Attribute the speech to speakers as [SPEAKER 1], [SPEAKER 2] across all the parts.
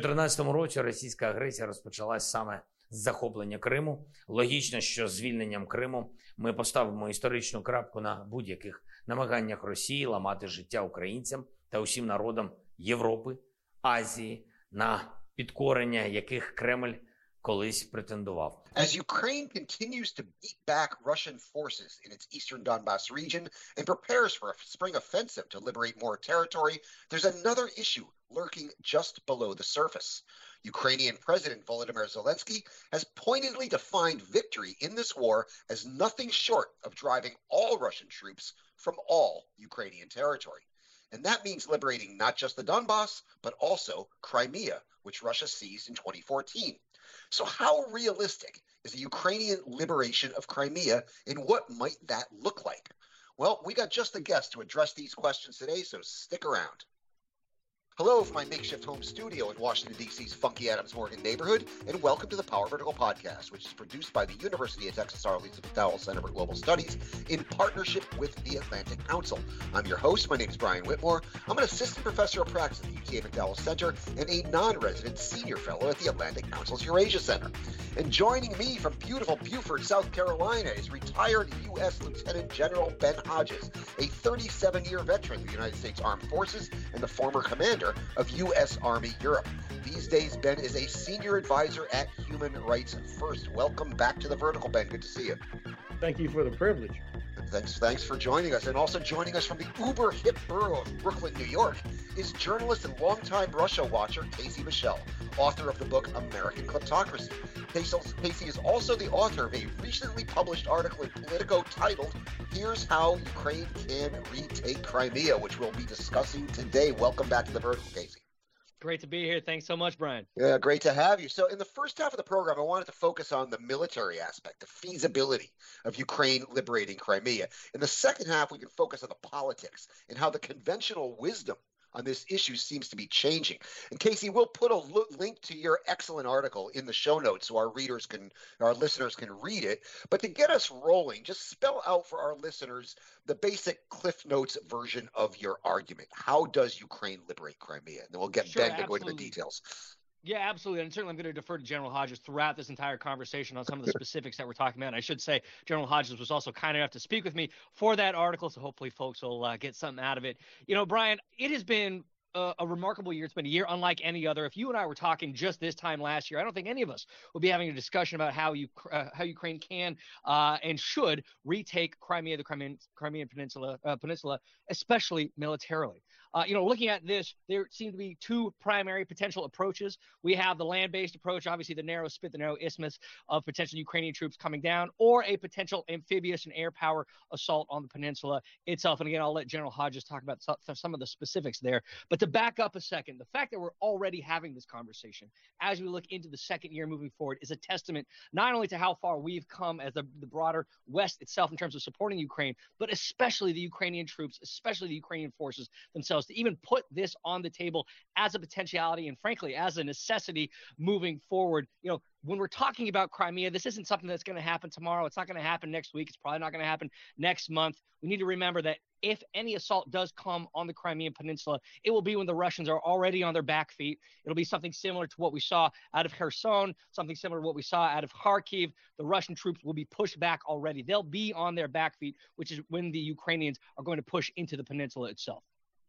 [SPEAKER 1] 2014 році російська агресія розпочалась саме з захоплення Криму. Логічно, що звільненням Криму ми поставимо історичну крапку на будь-яких намаганнях Росії ламати життя українцям та усім народам Європи, Азії, на підкорення яких Кремль колись претендував.
[SPEAKER 2] As Ukraine continues to beat back Russian forces in its eastern Donbass region and prepares for a spring offensive to liberate more territory, there's another issue lurking just below the surface. Ukrainian President Volodymyr Zelensky has pointedly defined victory in this war as nothing short of driving all Russian troops from all Ukrainian territory. And that means liberating not just the Donbass, but also Crimea, which Russia seized in 2014. So, how realistic is the Ukrainian liberation of Crimea, and what might that look like? Well, we got just the guest to address these questions today, so stick around. Hello from my makeshift home studio in Washington, D.C.'s funky Adams Morgan neighborhood, and welcome to the Power Vertical Podcast, which is produced by the University of Texas Arlington McDowell Center for Global Studies in partnership with the Atlantic Council. I'm your host. My name is Brian Whitmore. I'm an assistant professor of practice at the UTA McDowell Center and a non resident senior fellow at the Atlantic Council's Eurasia Center. And joining me from beautiful Beaufort, South Carolina, is retired U.S. Lieutenant General Ben Hodges, a 37 year veteran of the United States Armed Forces and the former commander of U.S. Army Europe. These days, Ben is a senior advisor at Human Rights First. Welcome back to the Vertical, Ben. Good to see you.
[SPEAKER 3] Thank you for the privilege.
[SPEAKER 2] Thanks, thanks for joining us. And also joining us from the uber hip borough of Brooklyn, New York, is journalist and longtime Russia watcher Casey Michel, author of the book American Kleptocracy. Casey is also the author of a recently published article in Politico titled Here's How Ukraine Can Retake Crimea, which we'll be discussing today. Welcome back to the Vertical, Casey.
[SPEAKER 4] Great to be here. Thanks so much, Brian.
[SPEAKER 2] Yeah, great to have you. So, in the first half of the program, I wanted to focus on the military aspect, the feasibility of Ukraine liberating Crimea. In the second half, we can focus on the politics and how the conventional wisdom on this issue seems to be changing. And Casey, we'll put a lo- link to your excellent article in the show notes so our readers can, our listeners can read it. But to get us rolling, just spell out for our listeners the basic Cliff Notes version of your argument. How does Ukraine liberate Crimea? And then we'll get
[SPEAKER 4] Sure,
[SPEAKER 2] Ben to go into the details.
[SPEAKER 4] Yeah, absolutely. And certainly I'm going to defer to General Hodges throughout this entire conversation on some of the specifics that we're talking about. And I should say General Hodges was also kind enough to speak with me for that article. So hopefully folks will uh, get something out of it. You know, Brian, it has been a, a remarkable year. It's been a year unlike any other. If you and I were talking just this time last year, I don't think any of us would be having a discussion about how you uh, how Ukraine can uh, and should retake Crimea, the Crimean, Crimean Peninsula, uh, Peninsula, especially militarily. Uh, you know, looking at this, there seem to be two primary potential approaches. We have the land-based approach, obviously the narrow spit, the narrow isthmus of potential Ukrainian troops coming down, or a potential amphibious and air power assault on the peninsula itself. And again, I'll let General Hodges talk about some of the specifics there. But to back up a second, the fact that we're already having this conversation as we look into the second year moving forward is a testament not only to how far we've come as the, the broader West itself in terms of supporting Ukraine, but especially the Ukrainian troops, especially the Ukrainian forces themselves, to even put this on the table as a potentiality and frankly as a necessity moving forward. You know, when we're talking about Crimea, this isn't something that's going to happen tomorrow. It's not going to happen next week. It's probably not going to happen next month. We need to remember that if any assault does come on the Crimean Peninsula, it will be when the Russians are already on their back feet. It'll be something similar to what we saw out of Kherson, something similar to what we saw out of Kharkiv. The Russian troops will be pushed back already. They'll be on their back feet, which is when the Ukrainians are going to push into the peninsula itself.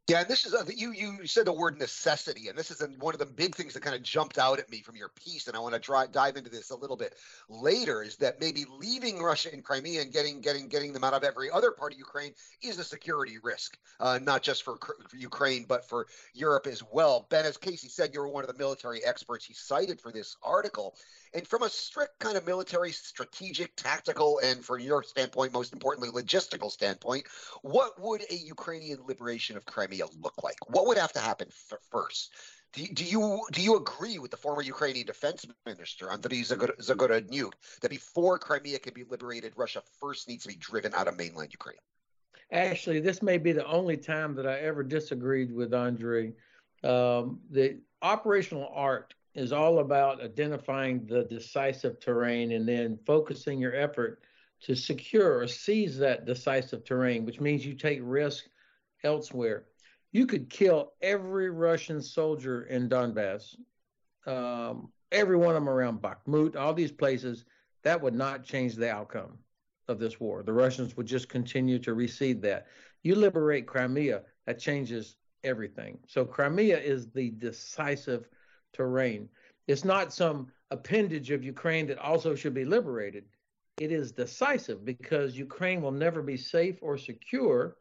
[SPEAKER 2] Yeah, and this is uh, you. You said the word necessity, and this is one of the big things that kind of jumped out at me from your piece. And I want to try, dive into this a little bit later. Is that maybe leaving Russia and Crimea and getting getting getting them out of every other part of Ukraine is a security risk, uh, not just for, for Ukraine but for Europe as well. Ben, as Casey said, you were one of the military experts he cited for this article. And from a strict kind of military, strategic, tactical, and from your standpoint, most importantly, logistical standpoint, what would a Ukrainian liberation of Crimea look like? What would have to happen first? Do you, do you do you agree with the former Ukrainian defense minister Andriy Zagorodnyuk that before Crimea can be liberated, Russia first needs to be driven out of mainland Ukraine?
[SPEAKER 3] Actually, this may be the only time that I ever disagreed with Andre. Um, the operational art is all about identifying the decisive terrain and then focusing your effort to secure or seize that decisive terrain, which means you take risk elsewhere. You could kill every Russian soldier in Donbass um, every one of them around Bakhmut, all these places, that would not change the outcome of this war. The Russians would just continue to recede that. You liberate Crimea, that changes everything. So Crimea is the decisive terrain. It's not some appendage of Ukraine that also should be liberated. It is decisive because Ukraine will never be safe or secure,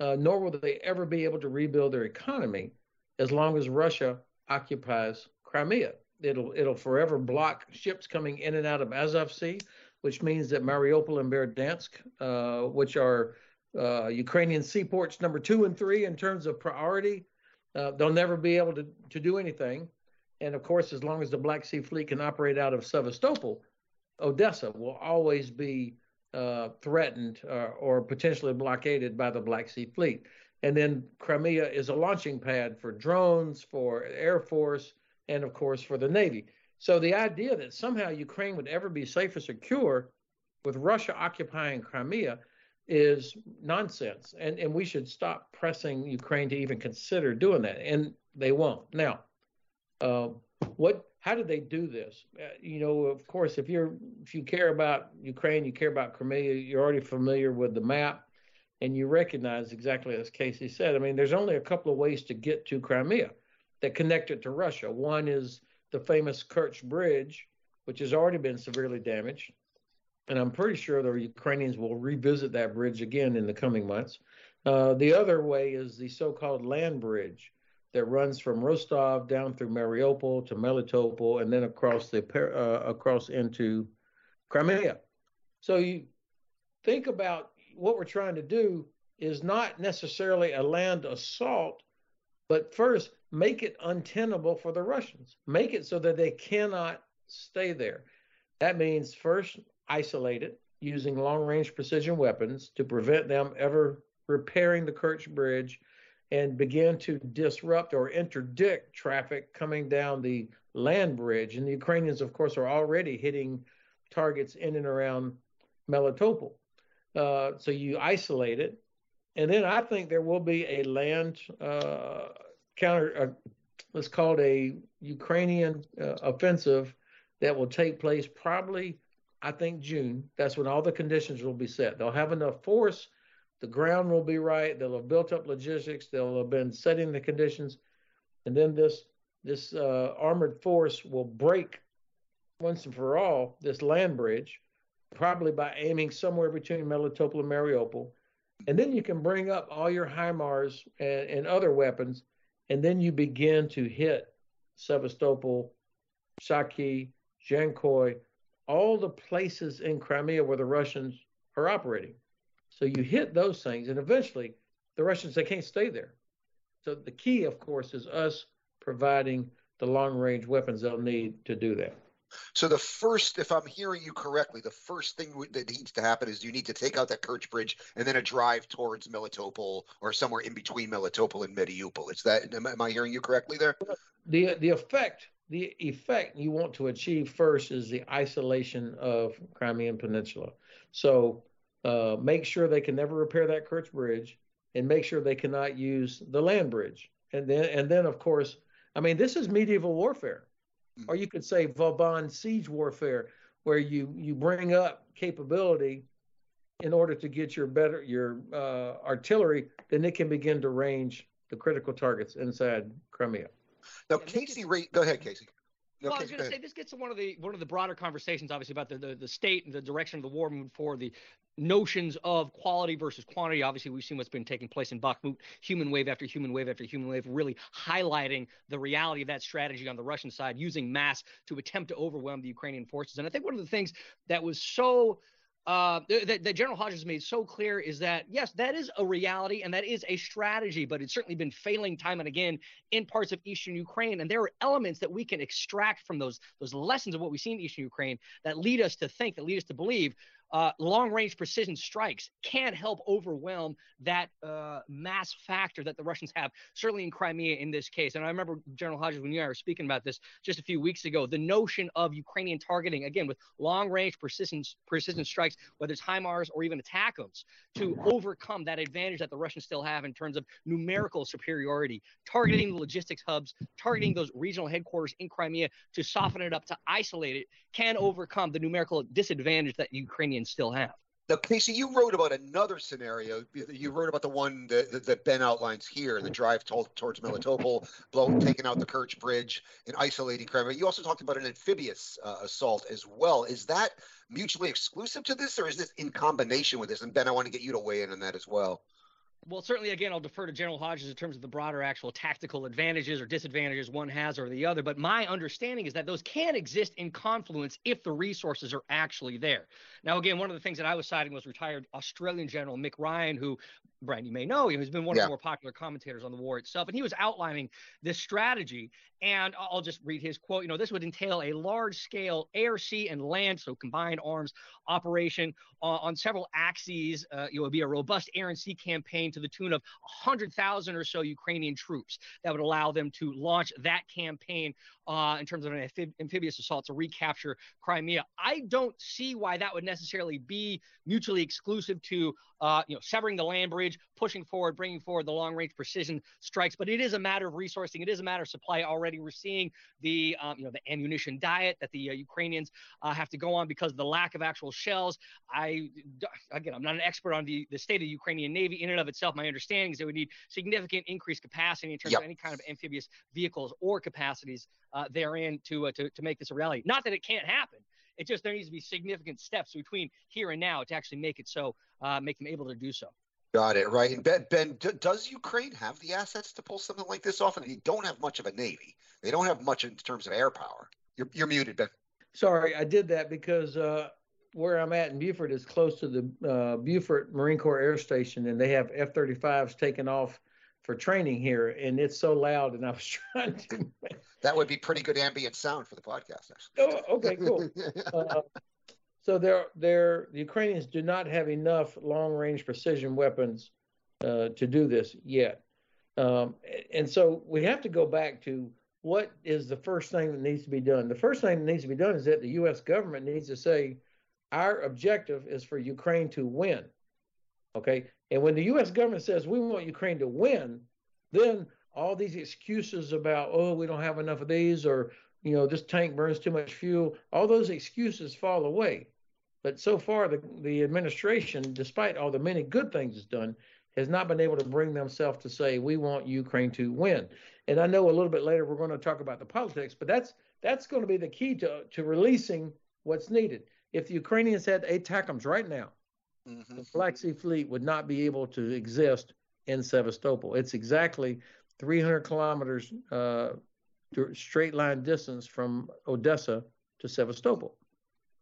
[SPEAKER 3] uh, nor will they ever be able to rebuild their economy as long as Russia occupies Crimea. It'll it'll forever block ships coming in and out of Azov Sea, which means that Mariupol and Berdyansk, uh, which are uh, Ukrainian seaports number two and three in terms of priority, uh, they'll never be able to, to do anything. And of course, as long as the Black Sea Fleet can operate out of Sevastopol, Odessa will always be uh, threatened uh, or potentially blockaded by the Black Sea Fleet. And then Crimea is a launching pad for drones, for Air Force, and of course for the Navy. So the idea that somehow Ukraine would ever be safe or secure with Russia occupying Crimea is nonsense. And, and we should stop pressing Ukraine to even consider doing that. And they won't. Now, uh, what how did they do this? Uh, you know, of course, if you're if you care about Ukraine, you care about Crimea, you're already familiar with the map, and you recognize exactly as Casey said. I mean, there's only a couple of ways to get to Crimea that connect it to Russia. One is the famous Kerch Bridge, which has already been severely damaged, and I'm pretty sure the Ukrainians will revisit that bridge again in the coming months. Uh, the other way is the so-called land bridge that runs from Rostov down through Mariupol to Melitopol and then across the uh, across into Crimea. So you think about what we're trying to do is not necessarily a land assault, but first make it untenable for the Russians. Make it so that they cannot stay there. That means first isolate it using long range precision weapons to prevent them ever repairing the Kerch Bridge and begin to disrupt or interdict traffic coming down the land bridge. And the Ukrainians, of course, are already hitting targets in and around Melitopol. Uh, so you isolate it. And then I think there will be a land uh, counter, uh, let's call it a Ukrainian uh, offensive that will take place probably, I think, June. That's when all the conditions will be set. They'll have enough force the ground will be right. They'll have built up logistics. They'll have been setting the conditions, and then this this uh, armored force will break once and for all this land bridge, probably by aiming somewhere between Melitopol and Mariupol, and then you can bring up all your HIMARS and, and other weapons, and then you begin to hit Sevastopol, Saki, Jankoy, all the places in Crimea where the Russians are operating. So you hit those things, and eventually the Russians they can't stay there. So the key, of course, is us providing the long range weapons they'll need to do that.
[SPEAKER 2] So the first, if I'm hearing you correctly, the first thing that needs to happen is you need to take out that Kerch Bridge and then a drive towards Melitopol or somewhere in between Melitopol and Mariupol. Is that am I hearing you correctly there?
[SPEAKER 3] The the effect the effect you want to achieve first is the isolation of Crimean Peninsula. So uh, make sure they can never repair that Kerch Bridge, and make sure they cannot use the land bridge. And then, and then, of course, I mean, this is medieval warfare, mm-hmm. or you could say Vauban siege warfare, where you you bring up capability in order to get your better your uh, artillery, then it can begin to range the critical targets inside Crimea.
[SPEAKER 2] Now, Casey, go ahead, Casey.
[SPEAKER 4] Well, I was going to say this gets to one of the one of the broader conversations, obviously, about the, the, the state and the direction of the war moving forward. The notions of quality versus quantity. Obviously, we've seen what's been taking place in Bakhmut, human wave after human wave after human wave, really highlighting the reality of that strategy on the Russian side, using mass to attempt to overwhelm the Ukrainian forces. And I think one of the things that was so uh, that, that General Hodges made so clear is that yes, that is a reality and that is a strategy, but it's certainly been failing time and again in parts of eastern Ukraine. And there are elements that we can extract from those those lessons of what we see in eastern Ukraine that lead us to think, that lead us to believe uh, long range precision strikes can't help overwhelm that uh, mass factor that the Russians have, certainly in Crimea in this case. And I remember, General Hodges, when you and I were speaking about this just a few weeks ago, the notion of Ukrainian targeting, again, with long range precision, precision strikes, whether it's HIMARS or even ATACMS, to overcome that advantage that the Russians still have in terms of numerical superiority, targeting the logistics hubs, targeting those regional headquarters in Crimea to soften it up, to isolate it, can overcome the numerical disadvantage that Ukrainians still have.
[SPEAKER 2] Now, Casey, you wrote about another scenario. You wrote about the one that, that Ben outlines here, the drive to, towards Melitopol, blowing, taking out the Kerch Bridge, and isolating Crimea. You also talked about an amphibious uh, assault as well. Is that mutually exclusive to this, or is this in combination with this? And Ben, I want to get you to weigh in on that as well.
[SPEAKER 4] Well, certainly, again, I'll defer to General Hodges in terms of the broader actual tactical advantages or disadvantages one has or the other. But my understanding is that those can exist in confluence if the resources are actually there. Now, again, one of the things that I was citing was retired Australian General Mick Ryan, who, Brian, you may know, he's been one yeah. of the more popular commentators on the war itself. And he was outlining this strategy. And I'll just read his quote. You know, this would entail a large scale air, sea, and land, so combined arms operation uh, on several axes. Uh, it would be a robust air and sea campaign to the tune of 100,000 or so Ukrainian troops that would allow them to launch that campaign uh, in terms of an amphib- amphibious assault to recapture Crimea. I don't see why that would necessarily be mutually exclusive to, uh, you know, severing the land bridge, pushing forward, bringing forward the long range precision strikes. But it is a matter of resourcing. It is a matter of supply. Already, we're seeing the, um, you know, the ammunition diet that the uh, Ukrainians uh, have to go on because of the lack of actual shells. I, again, I'm not an expert on the, the state of the Ukrainian Navy in and of itself. My understanding is they would need significant increased capacity in terms yep. of any kind of amphibious vehicles or capacities uh, therein to, uh, to to make this a reality. Not that it can't happen. It just there needs to be significant steps between here and now to actually make it so, uh, make them able to do so.
[SPEAKER 2] Got it right. And Ben, Ben, does Ukraine have the assets to pull something like this off? And they don't have much of a navy. They don't have much in terms of air power. You're, you're muted, Ben.
[SPEAKER 3] Sorry, I did that because uh, where I'm at in Beaufort is close to the uh, Beaufort Marine Corps Air Station, and they have F-35s taking off for training here, and it's so loud, and I was trying to.
[SPEAKER 2] that would be pretty good ambient sound for the podcast. actually.
[SPEAKER 3] Oh, okay, cool. uh, so there, there, the Ukrainians do not have enough long-range precision weapons uh, to do this yet, um, and so we have to go back to what is the first thing that needs to be done. The first thing that needs to be done is that the U.S. government needs to say, our objective is for Ukraine to win. Okay. And when the U.S. government says we want Ukraine to win, then all these excuses about, oh, we don't have enough of these, or, you know, this tank burns too much fuel, all those excuses fall away. But so far, the, the administration, despite all the many good things it's done, has not been able to bring themselves to say, we want Ukraine to win. And I know a little bit later we're going to talk about the politics, but that's that's going to be the key to, to releasing what's needed. If the Ukrainians had ATACMS right now, Mm-hmm. The Black Sea Fleet would not be able to exist in Sevastopol. It's exactly 300 kilometers uh, straight line distance from Odessa to Sevastopol.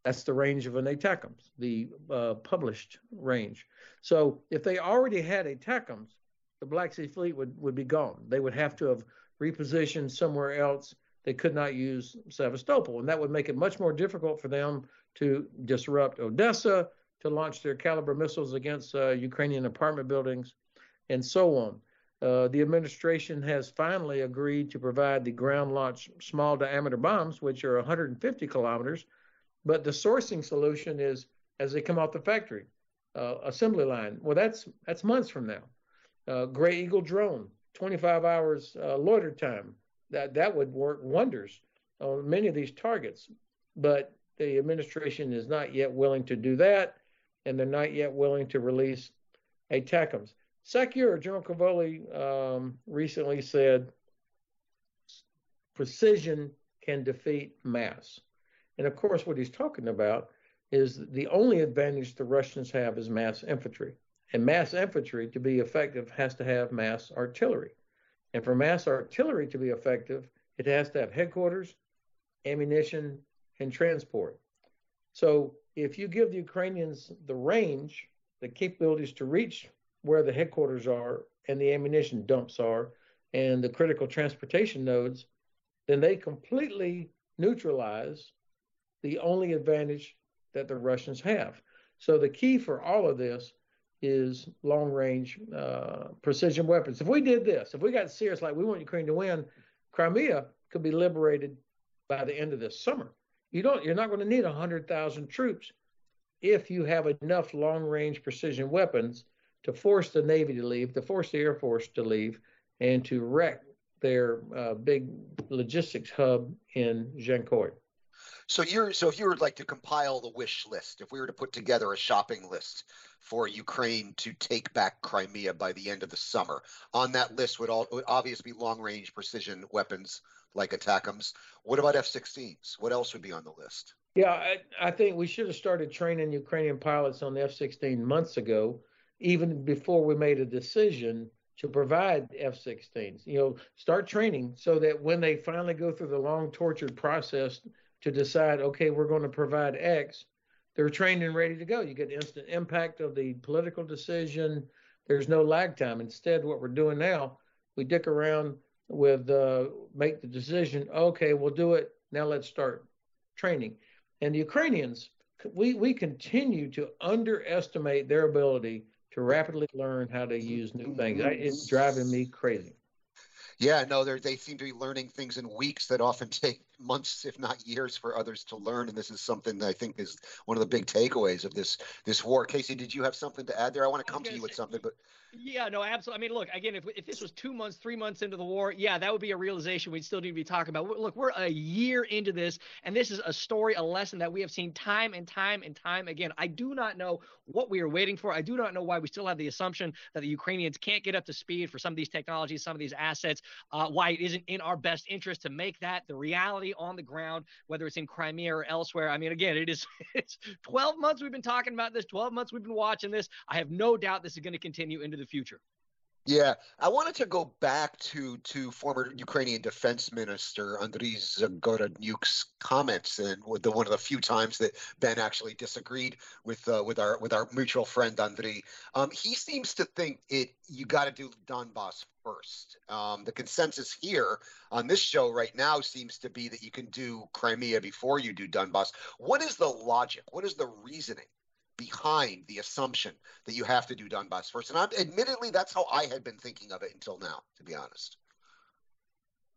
[SPEAKER 3] That's the range of an ATACMS, the uh, published range. So if they already had ATACMS, the Black Sea Fleet would, would be gone. They would have to have repositioned somewhere else. They could not use Sevastopol, and that would make it much more difficult for them to disrupt Odessa, to launch their Kalibr missiles against uh, Ukrainian apartment buildings, and so on. Uh, the administration has finally agreed to provide the ground launched small diameter bombs, which are 150 kilometers, but the sourcing solution is as they come off the factory, uh, assembly line. Well, that's that's months from now. Uh, Gray Eagle drone, 25 hours uh, loiter time. That that would work wonders on many of these targets, but the administration is not yet willing to do that and they're not yet willing to release a ATACMS. SACEUR, General Cavoli um, recently said precision can defeat mass. And of course, what he's talking about is the only advantage the Russians have is mass infantry. And mass infantry, to be effective, has to have mass artillery. And for mass artillery to be effective, it has to have headquarters, ammunition, and transport. So if you give the Ukrainians the range, the capabilities to reach where the headquarters are and the ammunition dumps are and the critical transportation nodes, then they completely neutralize the only advantage that the Russians have. So the key for all of this is long range uh, precision weapons. If we did this, if we got serious, like we want Ukraine to win, Crimea could be liberated by the end of this summer. You don't. You're not going to need hundred thousand troops if you have enough long range precision weapons to force the Navy to leave, to force the Air Force to leave, and to wreck their uh, big logistics hub in Jankoy.
[SPEAKER 2] So you're so if you were like to compile the wish list, if we were to put together a shopping list for Ukraine to take back Crimea by the end of the summer, on that list would all would obviously be long range precision weapons like ATACMS. What about F-16s? What else would be on the list?
[SPEAKER 3] Yeah, I, I think we should have started training Ukrainian pilots on the F-16 months ago, even before we made a decision to provide F-16s. You know, start training so that when they finally go through the long tortured process to decide, okay, we're going to provide X, they're trained and ready to go. You get instant impact of the political decision. There's no lag time. Instead, what we're doing now, we dick around with uh, make the decision. Okay, we'll do it. Now let's start training. And the Ukrainians, we we continue to underestimate their ability to rapidly learn how to use new things. It's driving me crazy.
[SPEAKER 2] Yeah, no, they seem to be learning things in weeks that often take months, if not years, for others to learn. And this is something that I think is one of the big takeaways of this this war. Casey, did you have something to add there? I want to come to you with something, but
[SPEAKER 4] yeah, no, absolutely. I mean, look, again, if, if this was two months, three months into the war, yeah, that would be a realization we'd still need to be talking about. Look, we're a year into this, and this is a story, a lesson that we have seen time and time and time again. I do not know what we are waiting for. I do not know why we still have the assumption that the Ukrainians can't get up to speed for some of these technologies, some of these assets, uh, why it isn't in our best interest to make that the reality on the ground, whether it's in Crimea or elsewhere. I mean, again, it is it's 12 months we've been talking about this, 12 months we've been watching this. I have no doubt this is going to continue into the future.
[SPEAKER 2] Yeah, I wanted to go back to to former Ukrainian Defense Minister Andriy Zagorodnyuk's comments, and with the one of the few times that Ben actually disagreed with uh, with our with our mutual friend Andriy. Um, he seems to think it you got to do Donbass first. Um, the consensus here on this show right now seems to be that you can do Crimea before you do Donbass. What is the logic? What is the reasoning behind the assumption that you have to do Donbass first. And I'm, admittedly, that's how I had been thinking of it until now, to be honest.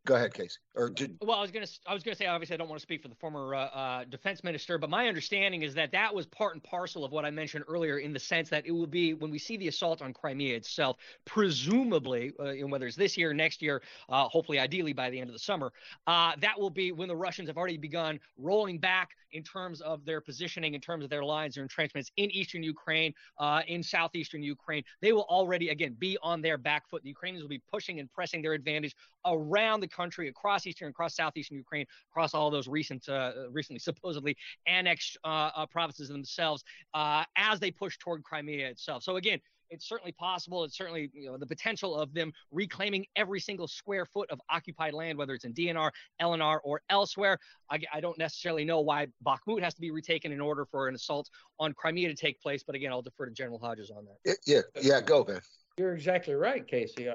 [SPEAKER 2] Go ahead, Casey. Or did...
[SPEAKER 4] Well, I was gonna I was gonna say obviously I don't want to speak for the former uh, uh, defense minister, but my understanding is that that was part and parcel of what I mentioned earlier, in the sense that it will be when we see the assault on Crimea itself, presumably, uh, whether it's this year, next year, uh, hopefully, ideally by the end of the summer, uh, that will be when the Russians have already begun rolling back in terms of their positioning, in terms of their lines, their entrenchments in eastern Ukraine, uh, in southeastern Ukraine. They will already again be on their back foot. The Ukrainians will be pushing and pressing their advantage around the country, across eastern, across southeastern Ukraine, across all those recent, uh, recently supposedly annexed uh, uh, provinces themselves, uh, as they push toward Crimea itself. So again, it's certainly possible. It's certainly you know the potential of them reclaiming every single square foot of occupied land, whether it's in DNR, LNR, or elsewhere. I, I, don't necessarily know why Bakhmut has to be retaken in order for an assault on Crimea to take place. But again, I'll defer to General Hodges on that.
[SPEAKER 2] Yeah, yeah, go, Ben.
[SPEAKER 3] You're exactly right, Casey.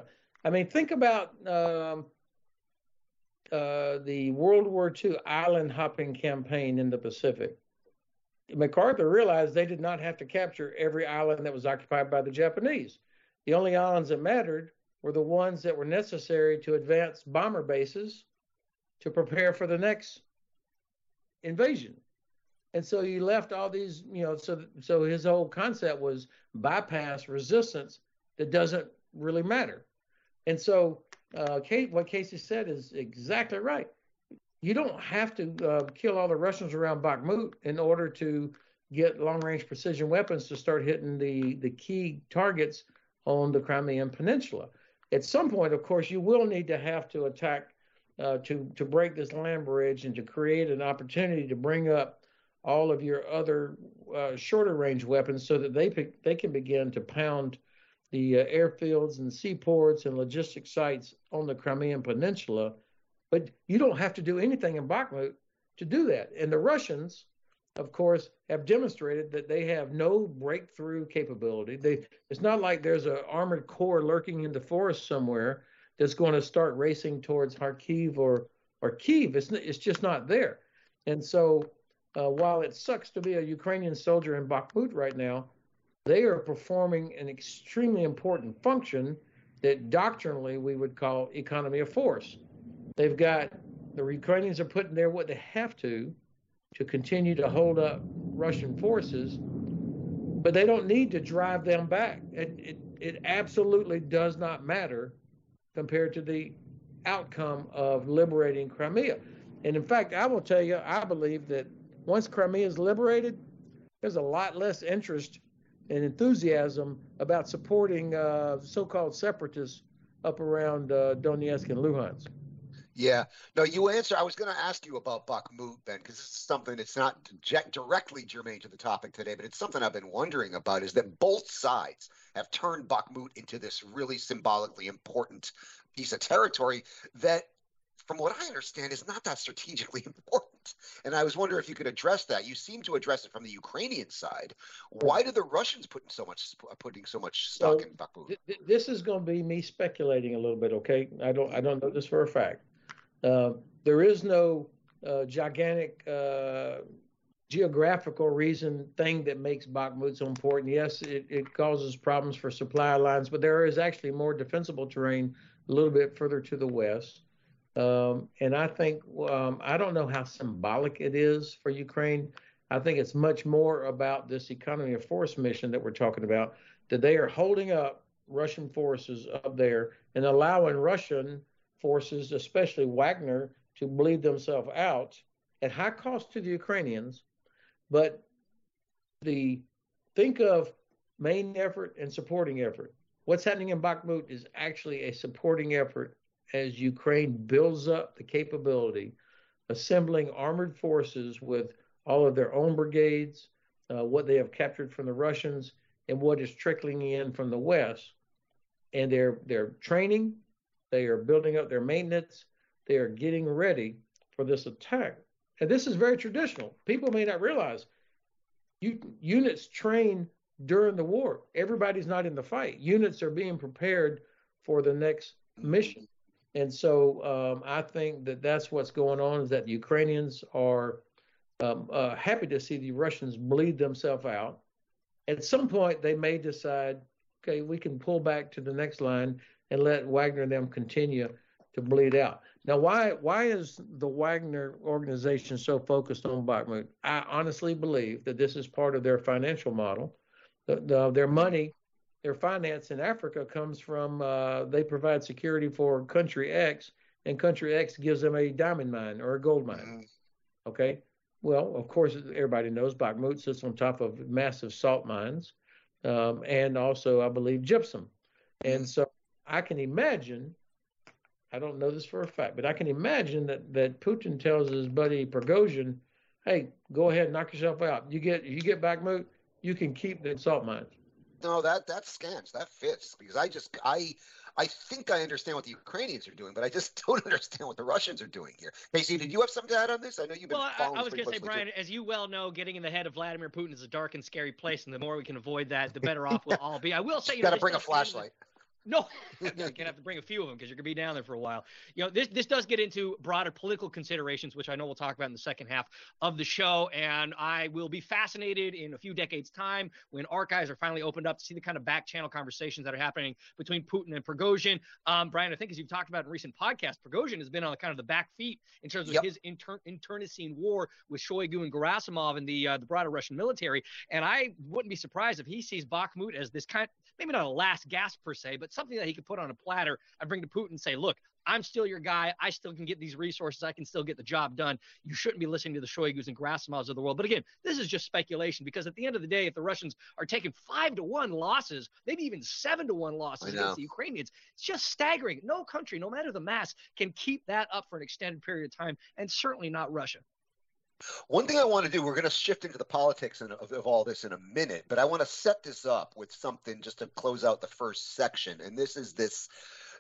[SPEAKER 3] I mean, think about um, uh, the World War II island hopping campaign in the Pacific. MacArthur realized they did not have to capture every island that was occupied by the Japanese. The only islands that mattered were the ones that were necessary to advance bomber bases to prepare for the next invasion. And so he left all these, you know, so so his whole concept was bypass resistance that doesn't really matter. And so, uh, Kate, what Casey said is exactly right. You don't have to uh, kill all the Russians around Bakhmut in order to get long-range precision weapons to start hitting the the key targets on the Crimean Peninsula. At some point, of course, you will need to have to attack uh, to to break this land bridge and to create an opportunity to bring up all of your other uh, shorter range weapons so that they they can begin to pound the uh, airfields and seaports and logistic sites on the Crimean Peninsula. But you don't have to do anything in Bakhmut to do that. And the Russians, of course, have demonstrated that they have no breakthrough capability. They, it's not like there's an armored corps lurking in the forest somewhere that's going to start racing towards Kharkiv or or Kiev. It's, it's just not there. And so uh, while it sucks to be a Ukrainian soldier in Bakhmut right now, they are performing an extremely important function that doctrinally we would call economy of force. They've got the Ukrainians are putting there what they have to to continue to hold up Russian forces, but they don't need to drive them back. It, it, it absolutely does not matter compared to the outcome of liberating Crimea. And in fact, I will tell you, I believe that once Crimea is liberated, there's a lot less interest and enthusiasm about supporting uh, so-called separatists up around uh, Donetsk and Luhansk.
[SPEAKER 2] Yeah. No, you answer. I was going to ask you about Bakhmut, Ben, because this is something that's not directly germane to the topic today, but it's something I've been wondering about is that both sides have turned Bakhmut into this really symbolically important piece of territory that from what I understand, is not that strategically important. And I was wondering if you could address that. You seem to address it from the Ukrainian side. Why do the Russians put so much putting so much stock so in Bakhmut?
[SPEAKER 3] Th- this is going to be me speculating a little bit. Okay, I don't I don't know this for a fact. Uh, there is no uh, gigantic uh, geographical reason thing that makes Bakhmut so important. Yes, it, it causes problems for supply lines, but there is actually more defensible terrain a little bit further to the west. Um, and I think um, I don't know how symbolic it is for Ukraine. I think it's much more about this economy of force mission that we're talking about. That they are holding up Russian forces up there and allowing Russian forces, especially Wagner, to bleed themselves out at high cost to the Ukrainians. But the think of main effort and supporting effort. What's happening in Bakhmut is actually a supporting effort as Ukraine builds up the capability, assembling armored forces with all of their own brigades, uh, what they have captured from the Russians, and what is trickling in from the West. And they're they're training, they are building up their maintenance. They are getting ready for this attack. And this is very traditional. People may not realize you, units train during the war. Everybody's not in the fight. Units are being prepared for the next mission. And so um, I think that that's what's going on is that the Ukrainians are um, uh, happy to see the Russians bleed themselves out. At some point, they may decide, okay, we can pull back to the next line and let Wagner and them continue to bleed out. Now, why why is the Wagner organization so focused on Bakhmut? I honestly believe that this is part of their financial model. The, the, their money, their finance in Africa comes from uh, they provide security for country X, and country X gives them a diamond mine or a gold mine. Mm-hmm. Okay. Well, of course, everybody knows Bakhmut sits on top of massive salt mines, um, and also, I believe, gypsum. And mm-hmm. so I can imagine, I don't know this for a fact, but I can imagine that, that Putin tells his buddy Prigozhin, hey, go ahead, knock yourself out. You get you get Bakhmut, you can keep the salt mines.
[SPEAKER 2] No, that that scans. That fits because I just I I think I understand what the Ukrainians are doing, but I just don't understand what the Russians are doing here. Casey, did you have something to add on this? I know you've been
[SPEAKER 4] well. I, I was going to say, Brian, too. as you well know, getting in the head of Vladimir Putin is a dark and scary place, and the more we can avoid that, the better off we'll all be. I will say, you
[SPEAKER 2] got to bring a flashlight.
[SPEAKER 4] No, you're gonna have to bring a few of them because you're gonna be down there for a while. You know, this this does get into broader political considerations, which I know we'll talk about in the second half of the show. And I will be fascinated in a few decades' time when archives are finally opened up to see the kind of back channel conversations that are happening between Putin and Prigozhin. Um, Brian, I think as you've talked about in recent podcasts, Prigozhin has been on the kind of the back feet in terms of yep. his inter- internecine war with Shoigu and Gerasimov and the uh, the broader Russian military. And I wouldn't be surprised if he sees Bakhmut as this kind, maybe not a last gasp per se, but something that he could put on a platter and bring to Putin and say, look, I'm still your guy. I still can get these resources. I can still get the job done. You shouldn't be listening to the Shoigus and Gerasimovs of the world. But again, this is just speculation because at the end of the day, if the Russians are taking five to one losses, maybe even seven to one losses against the Ukrainians, it's just staggering. No country, no matter the mass, can keep that up for an extended period of time, and certainly not Russia.
[SPEAKER 2] One thing I want to do, we're going to shift into the politics of, of, all this in a minute, but I want to set this up with something just to close out the first section. And this is this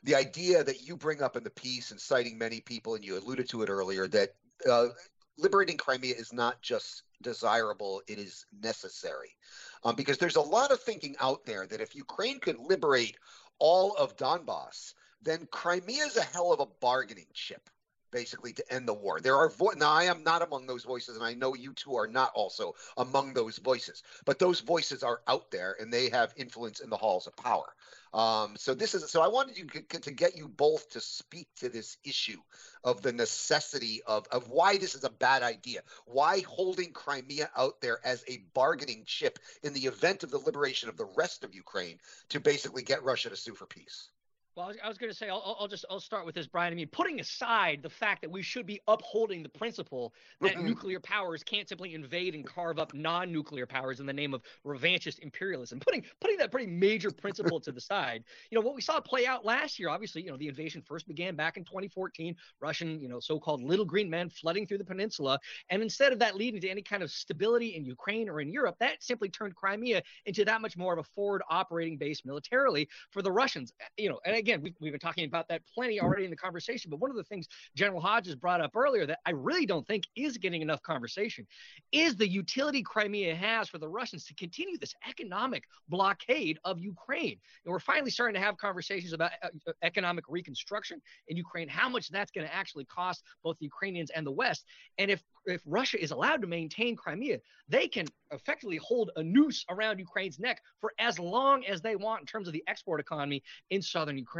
[SPEAKER 2] the idea that you bring up in the piece and citing many people, and you alluded to it earlier, that uh, liberating Crimea is not just desirable, it is necessary. Um, because there's a lot of thinking out there that if Ukraine could liberate all of Donbass, then Crimea is a hell of a bargaining chip basically to end the war. There are vo- now I am not among those voices, and I know you two are not also among those voices. But those voices are out there, and they have influence in the halls of power. Um, so this is so I wanted you to get you both to speak to this issue of the necessity of of why this is a bad idea, why holding Crimea out there as a bargaining chip in the event of the liberation of the rest of Ukraine to basically get Russia to sue for peace.
[SPEAKER 4] Well, I was, going to say, I'll, I'll, just I'll start with this, Brian. I mean, putting aside the fact that we should be upholding the principle that nuclear powers can't simply invade and carve up non-nuclear powers in the name of revanchist imperialism, putting putting that pretty major principle to the side. You know, what we saw play out last year, obviously, you know, the invasion first began back in 2014, Russian, you know, so-called little green men flooding through the peninsula, and instead of that leading to any kind of stability in Ukraine or in Europe, that simply turned Crimea into that much more of a forward operating base militarily for the Russians. You know, and again again, we've, we've been talking about that plenty already in the conversation. But one of the things General Hodges brought up earlier that I really don't think is getting enough conversation is the utility Crimea has for the Russians to continue this economic blockade of Ukraine. And we're finally starting to have conversations about uh, uh economic reconstruction in Ukraine, how much that's going to actually cost both the Ukrainians and the West. And if if Russia is allowed to maintain Crimea, they can effectively hold a noose around Ukraine's neck for as long as they want in terms of the export economy in southern Ukraine.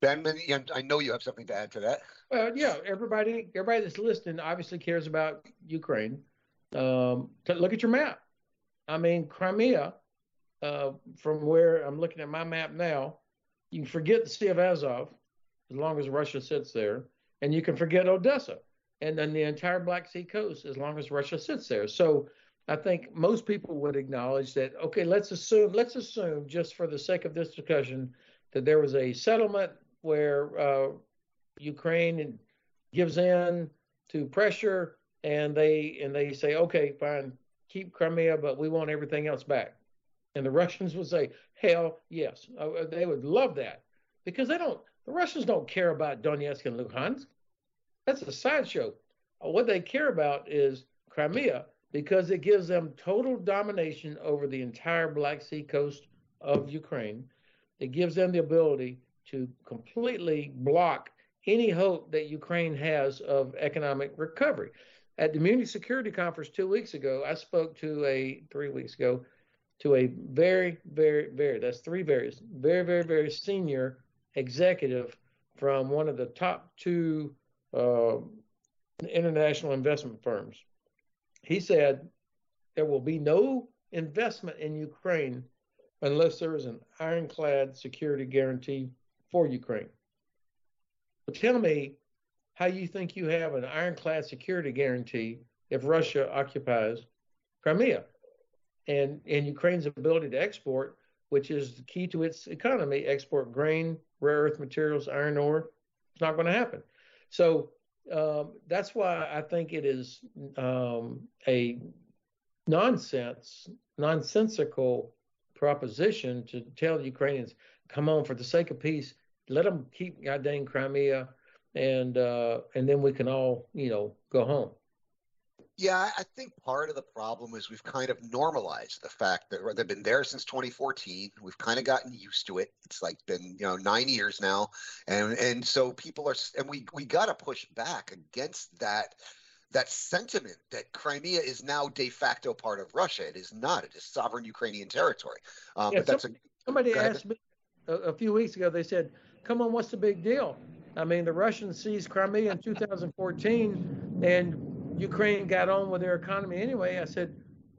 [SPEAKER 2] Ben, I know you have something to add to that.
[SPEAKER 3] Well, yeah, everybody, everybody that's listening obviously cares about Ukraine. Um, look at your map. I mean, Crimea, uh, from where I'm looking at my map now, you can forget the Sea of Azov as long as Russia sits there, and you can forget Odessa and then the entire Black Sea coast as long as Russia sits there. So I think most people would acknowledge that, okay, let's assume, let's assume just for the sake of this discussion that there was a settlement where uh, Ukraine gives in to pressure and they and they say, okay, fine, keep Crimea, but we want everything else back. And the Russians would say, hell yes, uh, they would love that because they don't. The Russians don't care about Donetsk and Luhansk. That's a sideshow. What they care about is Crimea because it gives them total domination over the entire Black Sea coast of Ukraine. It gives them the ability to completely block any hope that Ukraine has of economic recovery. At the Munich Security Conference two weeks ago, I spoke to a three weeks ago to a very, very, very that's three very, very, very senior executive from one of the top two uh, international investment firms. He said there will be no investment in Ukraine unless there is an ironclad security guarantee for Ukraine. But tell me how you think you have an ironclad security guarantee if Russia occupies Crimea and, and Ukraine's ability to export, which is the key to its economy, export grain, rare earth materials, iron ore, it's not going to happen. So um, that's why I think it is um, a nonsense, nonsensical proposition to tell Ukrainians, come on, for the sake of peace, let them keep goddamn Crimea, and uh, and then we can all, you know, go home.
[SPEAKER 2] Yeah, I think part of the problem is we've kind of normalized the fact that they've been there since 2014. We've kind of gotten used to it. It's like been you know nine years now, and and so people are and we we got to push back against that that sentiment that Crimea is now de facto part of Russia. It is not. It is sovereign Ukrainian territory. Um,
[SPEAKER 3] yeah, but that's somebody, a, somebody asked me a, a few weeks ago. They said, "Come on, what's the big deal?" I mean, the Russians seized Crimea in 2014, and Ukraine got on with their economy anyway. I said,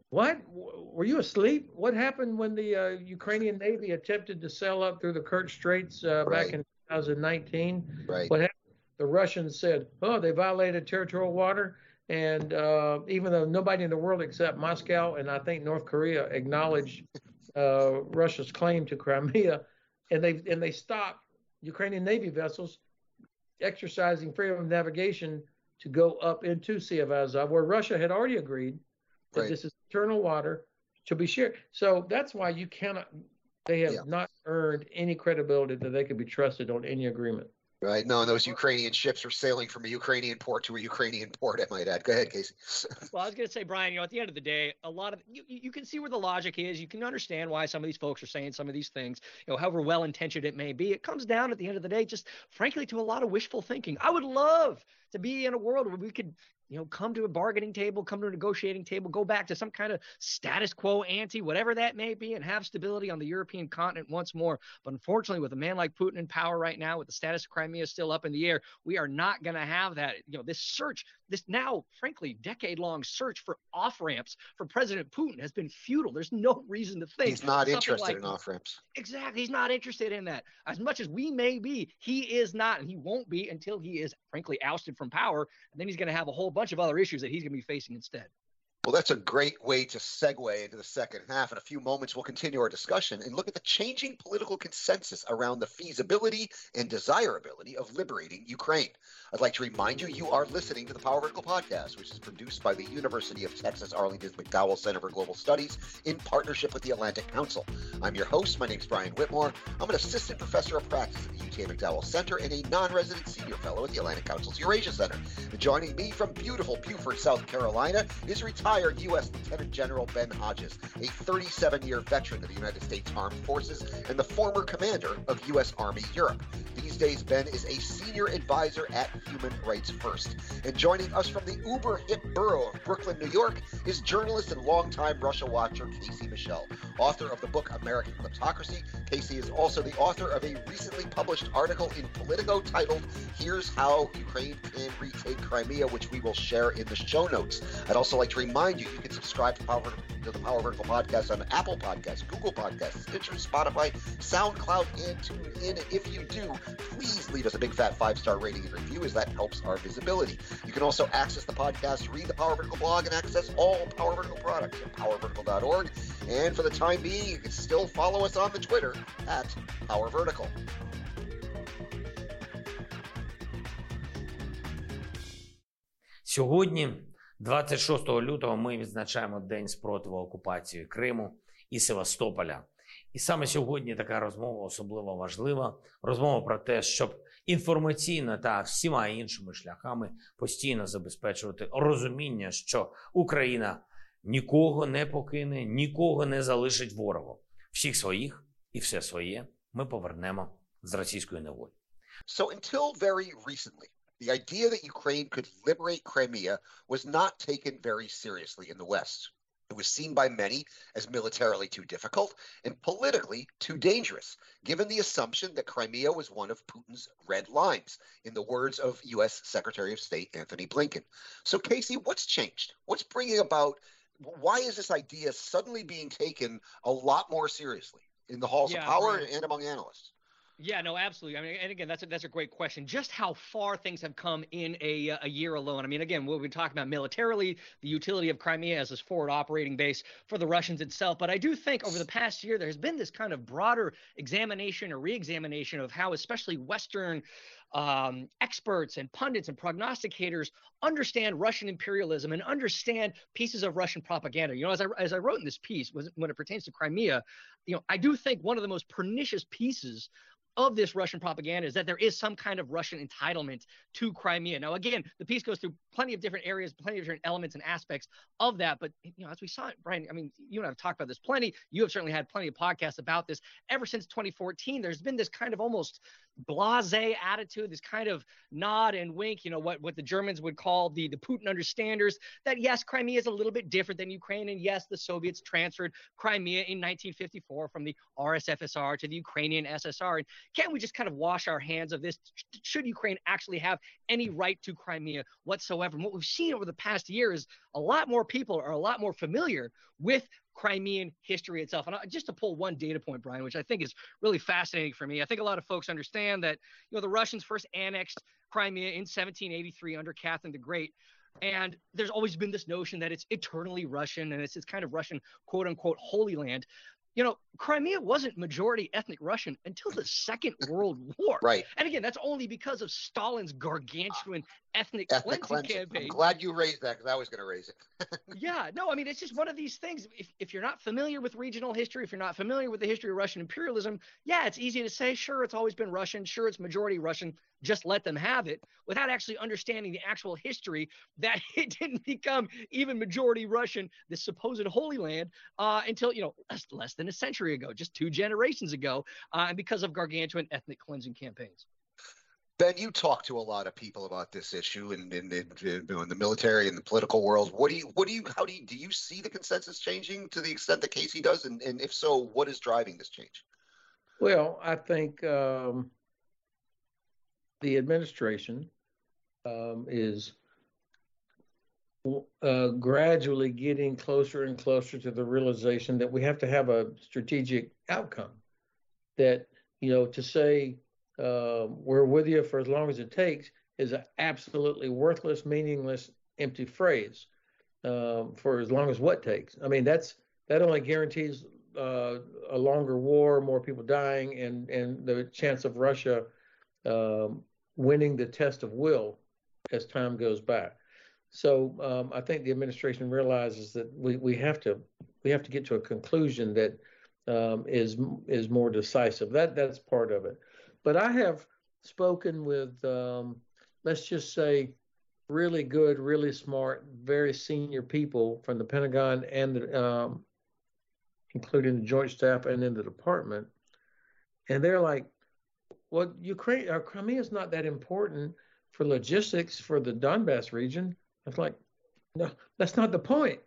[SPEAKER 3] "What? Were you asleep? What happened when the uh, Ukrainian Navy attempted to sail up through the Kerch Straits uh, right. back in 2019?
[SPEAKER 2] Right.
[SPEAKER 3] What happened? The Russians said, "Oh, they violated territorial water." And uh, even though nobody in the world except Moscow and I think North Korea acknowledged uh, Russia's claim to Crimea, and they and they stopped Ukrainian Navy vessels exercising freedom of navigation to go up into Sea of Azov, where Russia had already agreed that right. this is internal water to be shared. So that's why you cannot. They have yeah. not earned any credibility that they could be trusted on any agreement.
[SPEAKER 2] Right. No, those Ukrainian ships were sailing from a Ukrainian port to a Ukrainian port, I might add. Go ahead, Casey.
[SPEAKER 4] well, I was going to say, Brian, you know, at the end of the day, a lot of you, you can see where the logic is. You can understand why some of these folks are saying some of these things, you know, however well intentioned it may be. It comes down at the end of the day, just frankly, to a lot of wishful thinking. I would love to be in a world where we could you know, come to a bargaining table, come to a negotiating table, go back to some kind of status quo ante, whatever that may be, and have stability on the European continent once more. But unfortunately, with a man like Putin in power right now, with the status of Crimea still up in the air, we are not going to have that. You know, this search, this now, frankly, decade long search for off ramps for President Putin has been futile. There's no reason to think
[SPEAKER 2] he's not interested like, in off ramps.
[SPEAKER 4] Exactly. He's not interested in that. As much as we may be, he is not, and he won't be until he is, frankly, ousted from power. And then he's going to have a whole bunch of other issues that he's going to be facing instead.
[SPEAKER 2] Well, that's a great way to segue into the second half. In a few moments, we'll continue our discussion and look at the changing political consensus around the feasibility and desirability of liberating Ukraine. I'd like to remind you, you are listening to the Power Vertical Podcast, which is produced by the University of Texas Arlington's McDowell Center for Global Studies in partnership with the Atlantic Council. I'm your host. My name is Brian Whitmore. I'm an assistant professor of practice at the UTA McDowell Center and a non-resident senior fellow at the Atlantic Council's Eurasia Center. Joining me from beautiful Beaufort, South Carolina, is retired retired U.S. Lieutenant General Ben Hodges, a 37 year veteran of the United States Armed Forces and the former commander of U.S. Army Europe. These days, Ben is a senior advisor at Human Rights First. And joining us from the uber hip borough of Brooklyn, New York, is journalist and longtime Russia watcher Casey Michel, author of the book American Kleptocracy. Casey is also the author of a recently published article in Politico titled Here's How Ukraine Can Retake Crimea, which we will share in the show notes. I'd also like to remind remind you, you can subscribe to, Power, to the Power Vertical Podcast on Apple Podcasts, Google Podcasts, Stitcher, Spotify, SoundCloud, and TuneIn. If you do, please leave us a big fat five star rating and review, as that helps our visibility. You can also access the podcast, read the Power Vertical blog, and access all Power Vertical products at powervertical.org. And for the time being, you can still follow us on the Twitter at Power Vertical.
[SPEAKER 1] Сьогодні 26 лютого ми відзначаємо День спротиву окупації Криму і Севастополя. І саме сьогодні така розмова особливо важлива. Розмова про те, щоб інформаційно та всіма іншими шляхами постійно забезпечувати розуміння, що Україна нікого не покине, нікого не залишить ворогу. Всіх своїх і все своє ми повернемо з російської неволі.
[SPEAKER 2] So until very recently, the idea that Ukraine could liberate Crimea was not taken very seriously in the West. It was seen by many as militarily too difficult and politically too dangerous, given the assumption that Crimea was one of Putin's red lines, in the words of U.S. Secretary of State Antony Blinken. So, Casey, what's changed? What's bringing about? Why is this idea suddenly being taken a lot more seriously in the halls yeah, of power right. and among analysts?
[SPEAKER 4] Yeah, no, absolutely. I mean, and again, that's a, that's a great question. Just how far things have come in a a year alone. I mean, again, we've been talking about militarily, the utility of Crimea as this forward operating base for the Russians itself. But I do think over the past year, there has been this kind of broader examination or re-examination of how, especially Western um, experts and pundits and prognosticators understand Russian imperialism and understand pieces of Russian propaganda. You know, as I as I wrote in this piece, when it pertains to Crimea, you know, I do think one of the most pernicious pieces of this Russian propaganda is that there is some kind of Russian entitlement to Crimea. Now, again, the piece goes through plenty of different areas, plenty of different elements and aspects of that. But you know, as we saw, Brian, I mean, you and I have talked about this plenty. You have certainly had plenty of podcasts about this. Ever since 2014, there's been this kind of almost blase attitude, this kind of nod and wink, you know, what, what the Germans would call the, the Putin understanders, that yes, Crimea is a little bit different than Ukraine. And yes, the Soviets transferred Crimea in 1954 from the RSFSR to the Ukrainian SSR. And can't we just kind of wash our hands of this? Should Ukraine actually have any right to Crimea whatsoever? And what we've seen over the past year is a lot more people are a lot more familiar with Crimean history itself. And just to pull one data point, Brian, which I think is really fascinating for me, I think a lot of folks understand that you know the Russians first annexed Crimea in 1783 under Catherine the Great. And there's always been this notion that it's eternally Russian and it's this kind of Russian quote unquote holy land you know, Crimea wasn't majority ethnic Russian until the Second World War.
[SPEAKER 2] Right.
[SPEAKER 4] And again, that's only because of Stalin's gargantuan ethnic, ethnic cleansing, campaign.
[SPEAKER 2] I'm glad you raised that because I was going to raise it.
[SPEAKER 4] yeah, no, I mean, it's just one of these things. If, if you're not familiar with regional history, if you're not familiar with the history of Russian imperialism, yeah, it's easy to say, sure, it's always been Russian. Sure, it's majority Russian. Just let them have it without actually understanding the actual history that it didn't become even majority Russian, this supposed Holy Land, uh, until, you know, less, less, than a century ago, just two generations ago, uh, and because of gargantuan ethnic cleansing campaigns.
[SPEAKER 2] Ben, you talk to a lot of people about this issue in, in, in, in the military and the political world. What do you, what do you, how do you, do you see the consensus changing to the extent that Casey does? And, and if so, what is driving this change?
[SPEAKER 3] Well, I think um, the administration um, is uh, gradually getting closer and closer to the realization that we have to have a strategic outcome. That, you know, to say uh, we're with you for as long as it takes is an absolutely worthless, meaningless, empty phrase um, for as long as what takes. I mean, that's that only guarantees uh, a longer war, more people dying, and and the chance of Russia um, winning the test of will as time goes by. So um, I think the administration realizes that we, we have to we have to get to a conclusion that um, is is more decisive. That that's part of it. But I have spoken with um, let's just say really good, really smart, very senior people from the Pentagon and the, um, including the Joint Staff and in the department, and they're like, "Well, Ukraine, our Crimea is not that important for logistics for the Donbass region." It's like, no, that's not the point.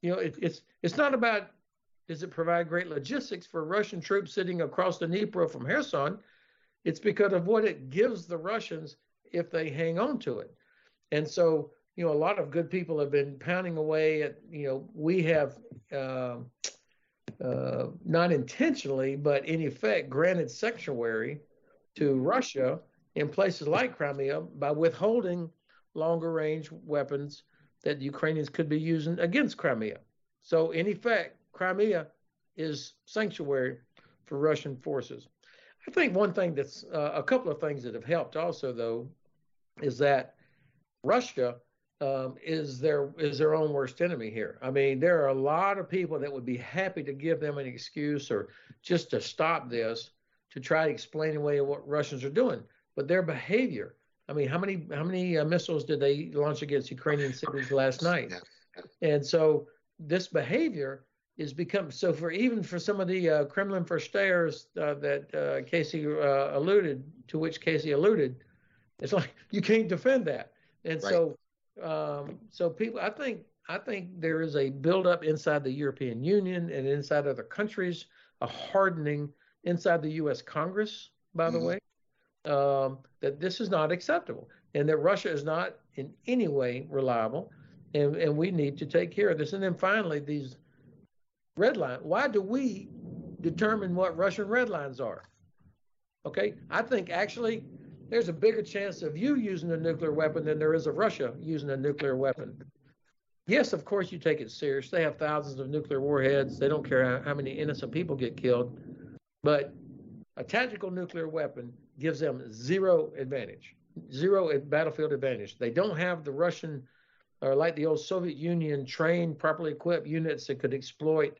[SPEAKER 3] You know, it, it's it's not about does it provide great logistics for Russian troops sitting across the Dnipro from Kherson. It's because of what it gives the Russians if they hang on to it. And so, you know, a lot of good people have been pounding away at, you know, we have uh, uh, not intentionally, but in effect, granted sanctuary to Russia in places like Crimea by withholding longer range weapons that the Ukrainians could be using against Crimea. So, in effect, Crimea is sanctuary for Russian forces. I think one thing that's uh, a couple of things that have helped also, though, is that Russia um, is their is their own worst enemy here. I mean, there are a lot of people that would be happy to give them an excuse or just to stop this to try to explain away what Russians are doing, but their behavior I mean, how many how many uh, missiles did they launch against Ukrainian cities last night? And so this behavior is become so for even for some of the uh, Kremlin verstehers uh, that uh, Casey uh, alluded to, which Casey alluded, it's like you can't defend that. And right. so um, so people, I think I think there is a buildup inside the European Union and inside other countries, a hardening inside the U.S. Congress, by mm-hmm. the way, um, that this is not acceptable and that Russia is not in any way reliable. And, and we need to take care of this. And then finally, these red lines. Why do we determine what Russian red lines are? Okay, I think actually there's a bigger chance of you using a nuclear weapon than there is of Russia using a nuclear weapon. Yes, of course you take it serious. They have thousands of nuclear warheads. They don't care how, how many innocent people get killed. But a tactical nuclear weapon gives them zero advantage, zero battlefield advantage. They don't have the Russian or like the old Soviet Union trained, properly equipped units that could exploit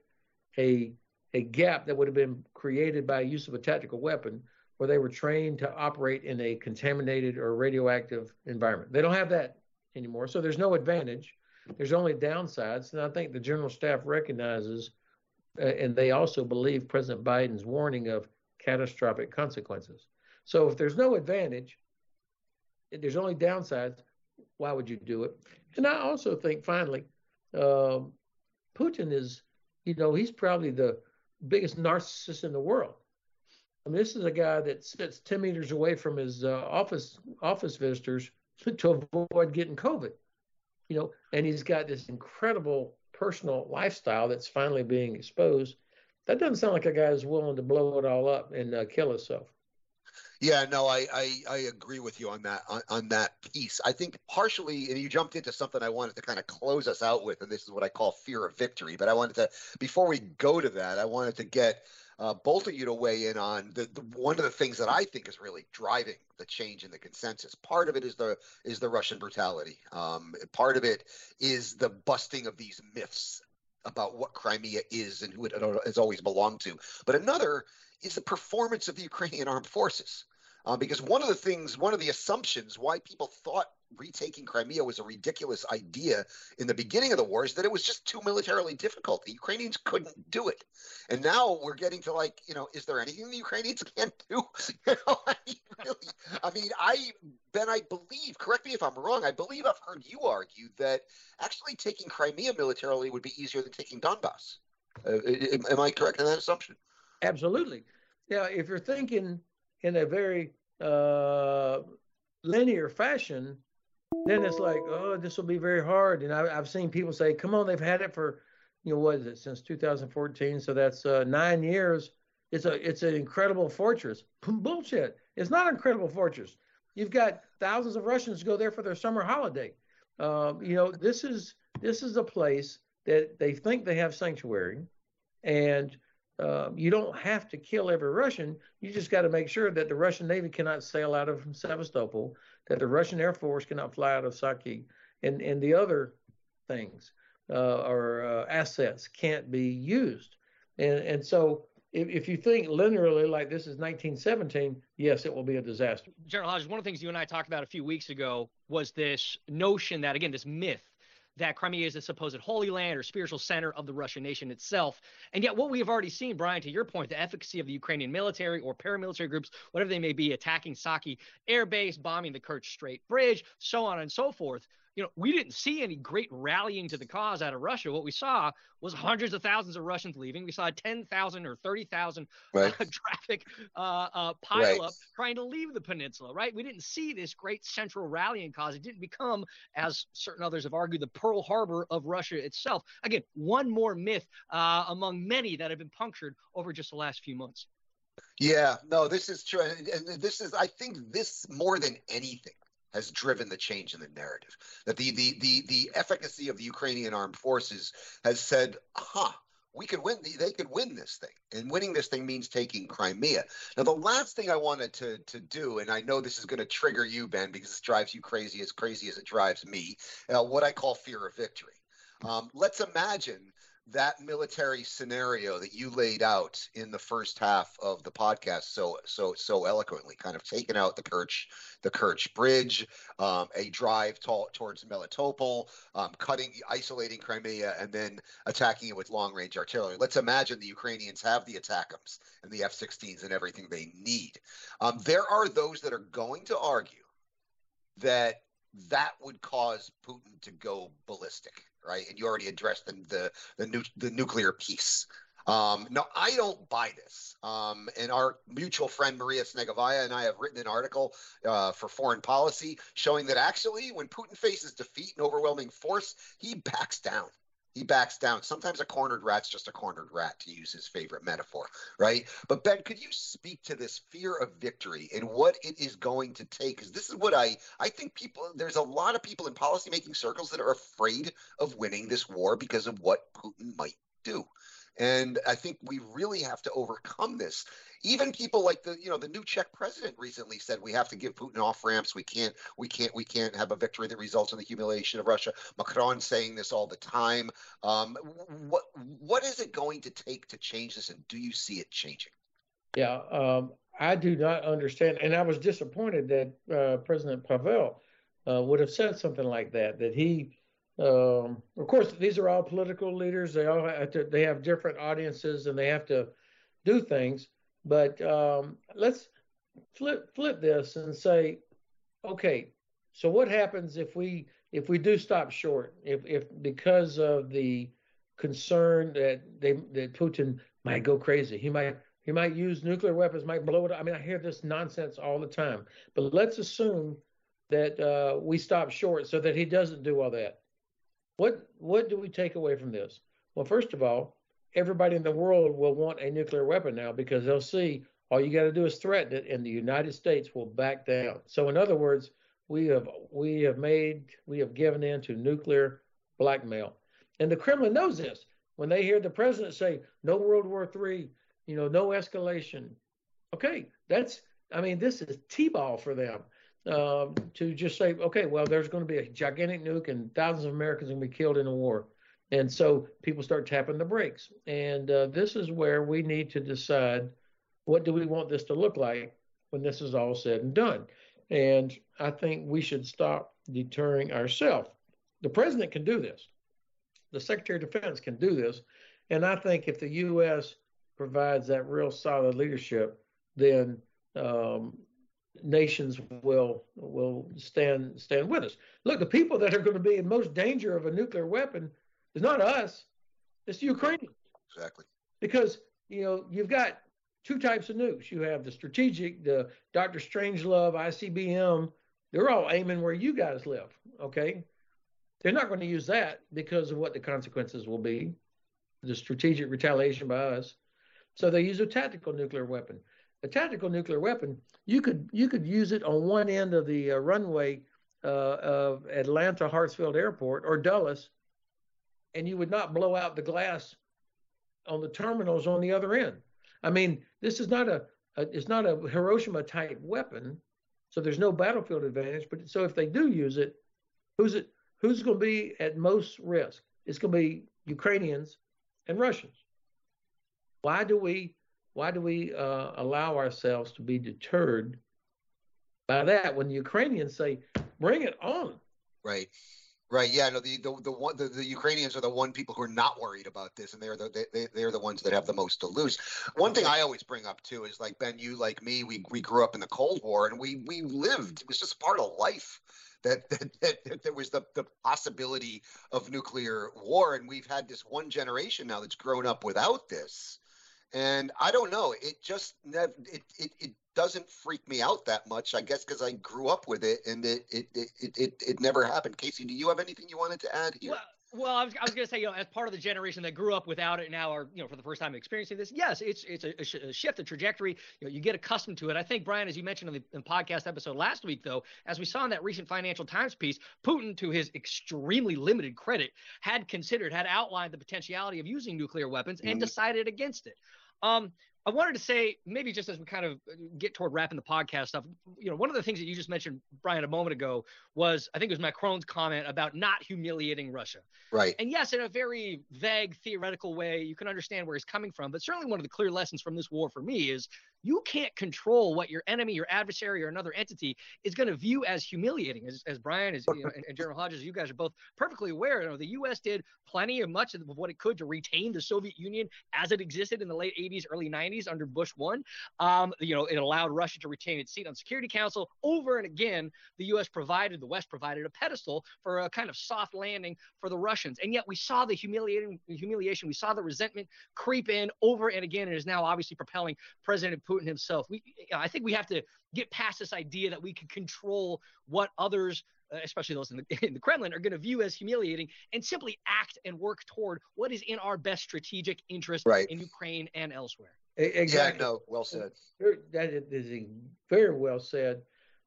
[SPEAKER 3] a a gap that would have been created by use of a tactical weapon where they were trained to operate in a contaminated or radioactive environment. They don't have that anymore. So there's no advantage. There's only downsides. And I think the general staff recognizes, uh, and they also believe President Biden's warning of catastrophic consequences. So if there's no advantage, there's only downsides, why would you do it? And I also think finally, um, Putin is, you know, he's probably the biggest narcissist in the world. I mean, this is a guy that sits 10 meters away from his uh, office office visitors to avoid getting COVID. You know, and he's got this incredible personal lifestyle that's finally being exposed. That doesn't sound like a guy who's willing to blow it all up and uh, kill himself.
[SPEAKER 2] Yeah, no, I, I, I agree with you on that on, on, that piece. I think partially, and you jumped into something I wanted to kind of close us out with, and this is what I call fear of victory. But I wanted to, before we go to that, I wanted to get uh, both of you to weigh in on the, the, one of the things that I think is really driving the change in the consensus. Part of it is the is the Russian brutality. Um, part of it is the busting of these myths about what Crimea is and who it has always belonged to. But another is the performance of the Ukrainian armed forces. Uh, because one of the things, one of the assumptions why people thought retaking Crimea was a ridiculous idea in the beginning of the war is that it was just too militarily difficult. The Ukrainians couldn't do it. And now we're getting to like, you know, is there anything the Ukrainians can't do? You know, I mean, really, I mean, I, Ben, I believe, correct me if I'm wrong, I believe I've heard you argue that actually taking Crimea militarily would be easier than taking Donbass. Uh, am I correct in that assumption?
[SPEAKER 3] Absolutely. Yeah, if you're thinking in a very uh, linear fashion, then it's like, oh, this will be very hard. And I, have seen people say, come on, they've had it for, you know, what is it, since 2014? So that's uh, nine years. It's a it's an incredible fortress. Bullshit. It's not an incredible fortress. You've got thousands of Russians go there for their summer holiday. Um, you know, this is this is a place that they think they have sanctuary, and uh, you don't have to kill every Russian. You just got to make sure that the Russian Navy cannot sail out of Sevastopol, that the Russian Air Force cannot fly out of Saki, and and the other things uh, or uh, assets can't be used. And and so if, if you think linearly like this is 1917, yes, it will be a disaster.
[SPEAKER 4] General Hodges, one of the things you and I talked about a few weeks ago was this notion that again, this myth that Crimea is a supposed holy land or spiritual center of the Russian nation itself. And yet, what we have already seen, Brian, to your point, the efficacy of the Ukrainian military or paramilitary groups, whatever they may be, attacking Saki air base, bombing the Kerch Strait Bridge, so on and so forth you know, we didn't see any great rallying to the cause out of Russia. What we saw was hundreds of thousands of Russians leaving. We saw 10,000 or 30,000 right. uh, traffic uh, uh, pile right. up trying to leave the peninsula, right? We didn't see this great central rallying cause. It didn't become, as certain others have argued, the Pearl Harbor of Russia itself. Again, one more myth uh, among many that have been punctured over just the last few months.
[SPEAKER 2] Yeah, no, this is true. And this is, I think, this more than anything has driven the change in the narrative. That the the the the efficacy of the Ukrainian armed forces has said, "Huh, we could win. They could win this thing, and winning this thing means taking Crimea." Now, the last thing I wanted to to do, and I know this is going to trigger you, Ben, because this drives you crazy as crazy as it drives me. Uh, what I call fear of victory. Um, let's imagine that military scenario that you laid out in the first half of the podcast so so so eloquently, kind of taking out the Kerch the Kerch Bridge, um, a drive to- towards Melitopol, um, cutting isolating Crimea, and then attacking it with long range artillery. Let's imagine the Ukrainians have the ATACMS and the F-16s and everything they need. Um, there are those that are going to argue that that would cause Putin to go ballistic right? And you already addressed the the the, nu- the nuclear piece. Um, no, I don't buy this. Um, and our mutual friend Maria Snegovaya and I have written an article uh, for Foreign Policy showing that actually, when Putin faces defeat and overwhelming force, he backs down he backs down. Sometimes a cornered rat's just a cornered rat, to use his favorite metaphor, right? But Ben, could you speak to this fear of victory and what it is going to take? Because this is what I I think people. There's a lot of people in policymaking circles that are afraid of winning this war because of what Putin might do. And I think we really have to overcome this. Even people like the, you know, the new Czech president recently said we have to give Putin off ramps. We can't, we can't, we can't have a victory that results in the humiliation of Russia. Macron saying this all the time. Um, what what is it going to take to change this, and do you see it changing?
[SPEAKER 3] Yeah, um, I do not understand, and I was disappointed that uh, President Pavel uh, would have said something like that. That he um, of course, these are all political leaders. They all have to, they have different audiences and they have to do things. But um, let's flip flip this and say, okay, so what happens if we if we do stop short? If if because of the concern that they that Putin might go crazy, he might he might use nuclear weapons, might blow it. Up. I mean, I hear this nonsense all the time. But let's assume that uh, we stop short so that he doesn't do all that. What what do we take away from this? Well, first of all, everybody in the world will want a nuclear weapon now because they'll see all you got to do is threaten it, and the United States will back down. So, in other words, we have we have made we have given in to nuclear blackmail, and the Kremlin knows this. When they hear the president say no World War III, you know, no escalation, okay, that's I mean, this is t-ball for them um, to just say, okay, well, there's going to be a gigantic nuke and thousands of Americans are going to be killed in a war. And so people start tapping the brakes. And uh, this is where we need to decide what do we want this to look like. when this is all said and done. And I think we should stop deterring ourselves. The president can do this. The Secretary of Defense can do this. And I think if the U.S. provides that real solid leadership, then um, nations will will stand stand with us. Look, the people that are going to be in most danger of a nuclear weapon is not us; it's the Ukrainians.
[SPEAKER 2] Exactly.
[SPEAKER 3] Because you know you've got two types of nukes. You have the strategic, the Dr. Strangelove, ICBM. They're all aiming where you guys live. Okay, they're not going to use that because of what the consequences will be, the strategic retaliation by us. So they use a tactical nuclear weapon. A tactical nuclear weapon, you could you could use it on one end of the uh, runway uh, of Atlanta Hartsfield Airport or Dulles, and you would not blow out the glass on the terminals on the other end. I mean, this is not a, a it's not a Hiroshima type weapon, so there's no battlefield advantage. But so if they do use it, who's it? Who's going to be at most risk? It's going to be Ukrainians and Russians. Why do we why do we uh, allow ourselves to be deterred by that when the Ukrainians say, "Bring it on"?
[SPEAKER 2] Right. Right. Yeah. No. The the the one the, the Ukrainians are the one people who are not worried about this, and they're the they, they're the ones that have the most to lose. One thing I always bring up too is like Ben, you like me, we we grew up in the Cold War, and we we lived. It was just part of life. That, that, that, that there was the, the possibility of nuclear war, and we've had this one generation now that's grown up without this, and I don't know. It just never. It, it, it doesn't freak me out that much. I guess because I grew up with it and it it, it it it never happened. Casey, do you have anything you wanted to add here?
[SPEAKER 4] Well, well, I was, I was going to say, you know, as part of the generation that grew up without it, now are, you know, for the first time experiencing this. Yes, it's it's a, a shift, a trajectory. You know, you get accustomed to it. I think Brian, as you mentioned in the, in the podcast episode last week, though, as we saw in that recent Financial Times piece, Putin, to his extremely limited credit, had considered, had outlined the potentiality of using nuclear weapons and mm-hmm. decided against it. Um, I wanted to say, maybe just as we kind of get toward wrapping the podcast stuff, you know, one of the things that you just mentioned, Brian, a moment ago was I think it was Macron's comment about not humiliating Russia.
[SPEAKER 2] Right.
[SPEAKER 4] And yes, in a very vague theoretical way, you can understand where he's coming from. But certainly one of the clear lessons from this war for me is you can't control what your enemy, your adversary, or another entity is going to view as humiliating. As, as Brian is, you know, and, and, General Hodges, you guys are both perfectly aware. You know, the U.S. did plenty of much of what it could to retain the Soviet Union as it existed in the late 80s, early 90s under Bush one. Um, you know, it allowed Russia to retain its seat on Security Council over and again. The U.S. provided, the West provided a pedestal for a kind of soft landing for the Russians, and yet we saw the humiliating humiliation. We saw the resentment creep in over and again, and is now obviously propelling President Putin Putin himself. We, I think we have to get past this idea that we can control what others, uh, especially those in the, in the Kremlin, are going to view as humiliating, and simply act and work toward what is in our best strategic interest
[SPEAKER 2] right.
[SPEAKER 4] in Ukraine and elsewhere.
[SPEAKER 3] Exactly.
[SPEAKER 2] Yeah, no, well said.
[SPEAKER 3] That is very well said.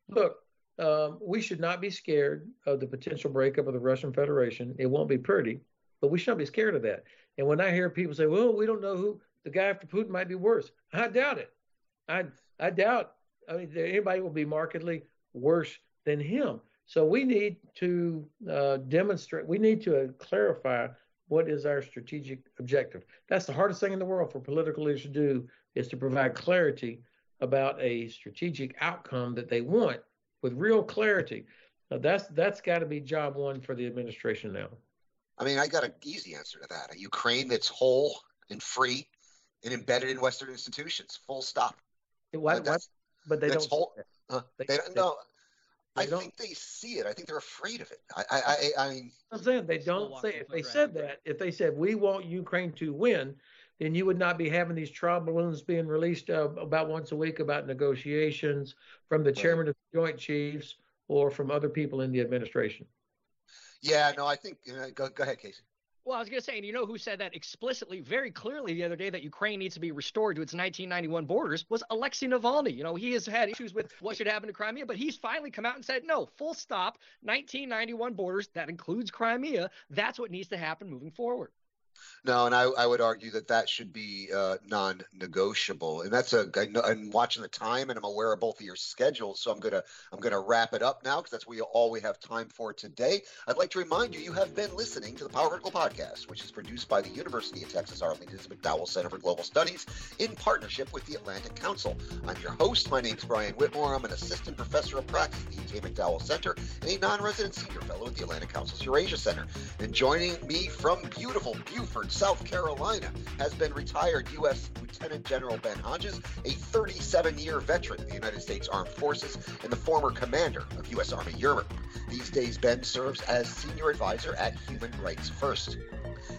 [SPEAKER 3] Look, um, we should not be scared of the potential breakup of the Russian Federation. It won't be pretty, but we shouldn't be scared of that. And when I hear people say, "Well, we don't know who the guy after Putin might be worse," I doubt it. I I doubt. I mean, anybody will be markedly worse than him. So we need to uh, demonstrate. We need to clarify what is our strategic objective. That's the hardest thing in the world for political leaders to do is to provide clarity about a strategic outcome that they want with real clarity. Now that's that's got to be job one for the administration now.
[SPEAKER 2] I mean, I got an easy answer to that. A Ukraine that's whole and free and embedded in Western institutions. Full stop.
[SPEAKER 3] Why, why, but they don't.
[SPEAKER 2] Whole, uh, they, they, don't. No, they I don't, think they see it. I think they're afraid of it. I, I, I, I mean,
[SPEAKER 3] I'm saying they don't say. If they said that, if they said we want Ukraine to win, then you would not be having these trial balloons being released uh, about once a week about negotiations from the chairman of the Joint Chiefs or from other people in the administration.
[SPEAKER 2] Yeah, no, I think. Uh, go, go ahead, Casey.
[SPEAKER 4] Well, I was going to say, and you know who said that explicitly, very clearly the other day that Ukraine needs to be restored to its 1991 borders was Alexei Navalny. You know, he has had issues with what should happen to Crimea, but he's finally come out and said, no, full stop, 1991 borders, that includes Crimea. That's what needs to happen moving forward.
[SPEAKER 2] No, and I, I would argue that that should be uh, non-negotiable, and that's a. I'm watching the time, and I'm aware of both of your schedules, so I'm gonna I'm gonna wrap it up now because that's we all we have time for today. I'd like to remind you you have been listening to the Power Vertical podcast, which is produced by the University of Texas Arlington's McDowell Center for Global Studies in partnership with the Atlantic Council. I'm your host. My name is Brian Whitmore. I'm an assistant professor of practice at the UT McDowell Center and a non-resident senior fellow at the Atlantic Council's Eurasia Center. And joining me from beautiful, beautiful South Carolina, has been retired U.S. Lieutenant General Ben Hodges, a 37 year veteran of the United States Armed Forces and the former commander of U.S. Army Europe. These days, Ben serves as senior advisor at Human Rights First.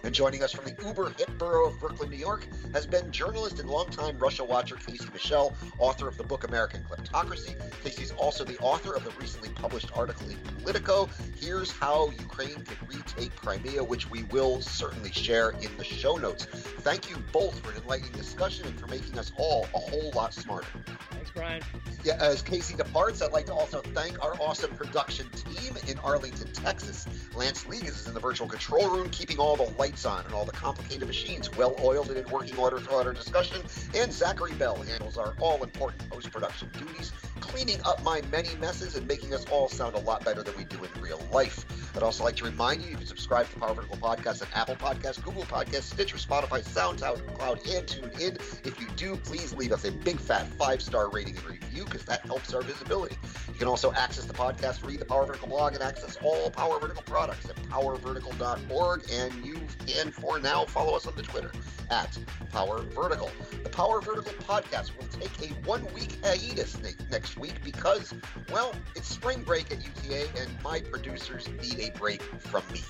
[SPEAKER 2] And joining us from the uber hip borough of Brooklyn, New York, has been journalist and longtime Russia watcher Casey Michel, author of the book American Kleptocracy. Casey's also the author of the recently published article in Politico, Here's How Ukraine Could Retake Crimea, which we will certainly share in the show notes. Thank you both for an enlightening discussion and for making us all a whole lot smarter.
[SPEAKER 4] Thanks, Brian.
[SPEAKER 2] Yeah, as Casey departs, I'd like to also thank our awesome production team in Arlington, Texas. Lance Legas is in the virtual control room, keeping all the lights on and all the complicated machines well oiled and in working order throughout our discussion. And Zachary Bell handles our all important post production duties, cleaning up my many messes and making us all sound a lot better than we do in real life. I'd also like to remind you you can subscribe to Power Vertical Podcast on Apple Podcasts, Google Podcasts, Stitcher, Spotify, SoundCloud, and tune in. If you do, please leave us a big fat five star rating and review because that helps our visibility. You can also access the podcast, read the Power Vertical blog, and access all Power Vertical products at powervertical.org. And you can, for now, follow us on the Twitter at Power Vertical. The Power Vertical podcast will take a one week hiatus next week because, well, it's spring break at UTA and my producers need a break from me.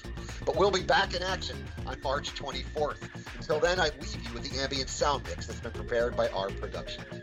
[SPEAKER 2] But we'll be back in action on March 24th. Until then, I leave you with the ambient sound mix that's been prepared by our production team.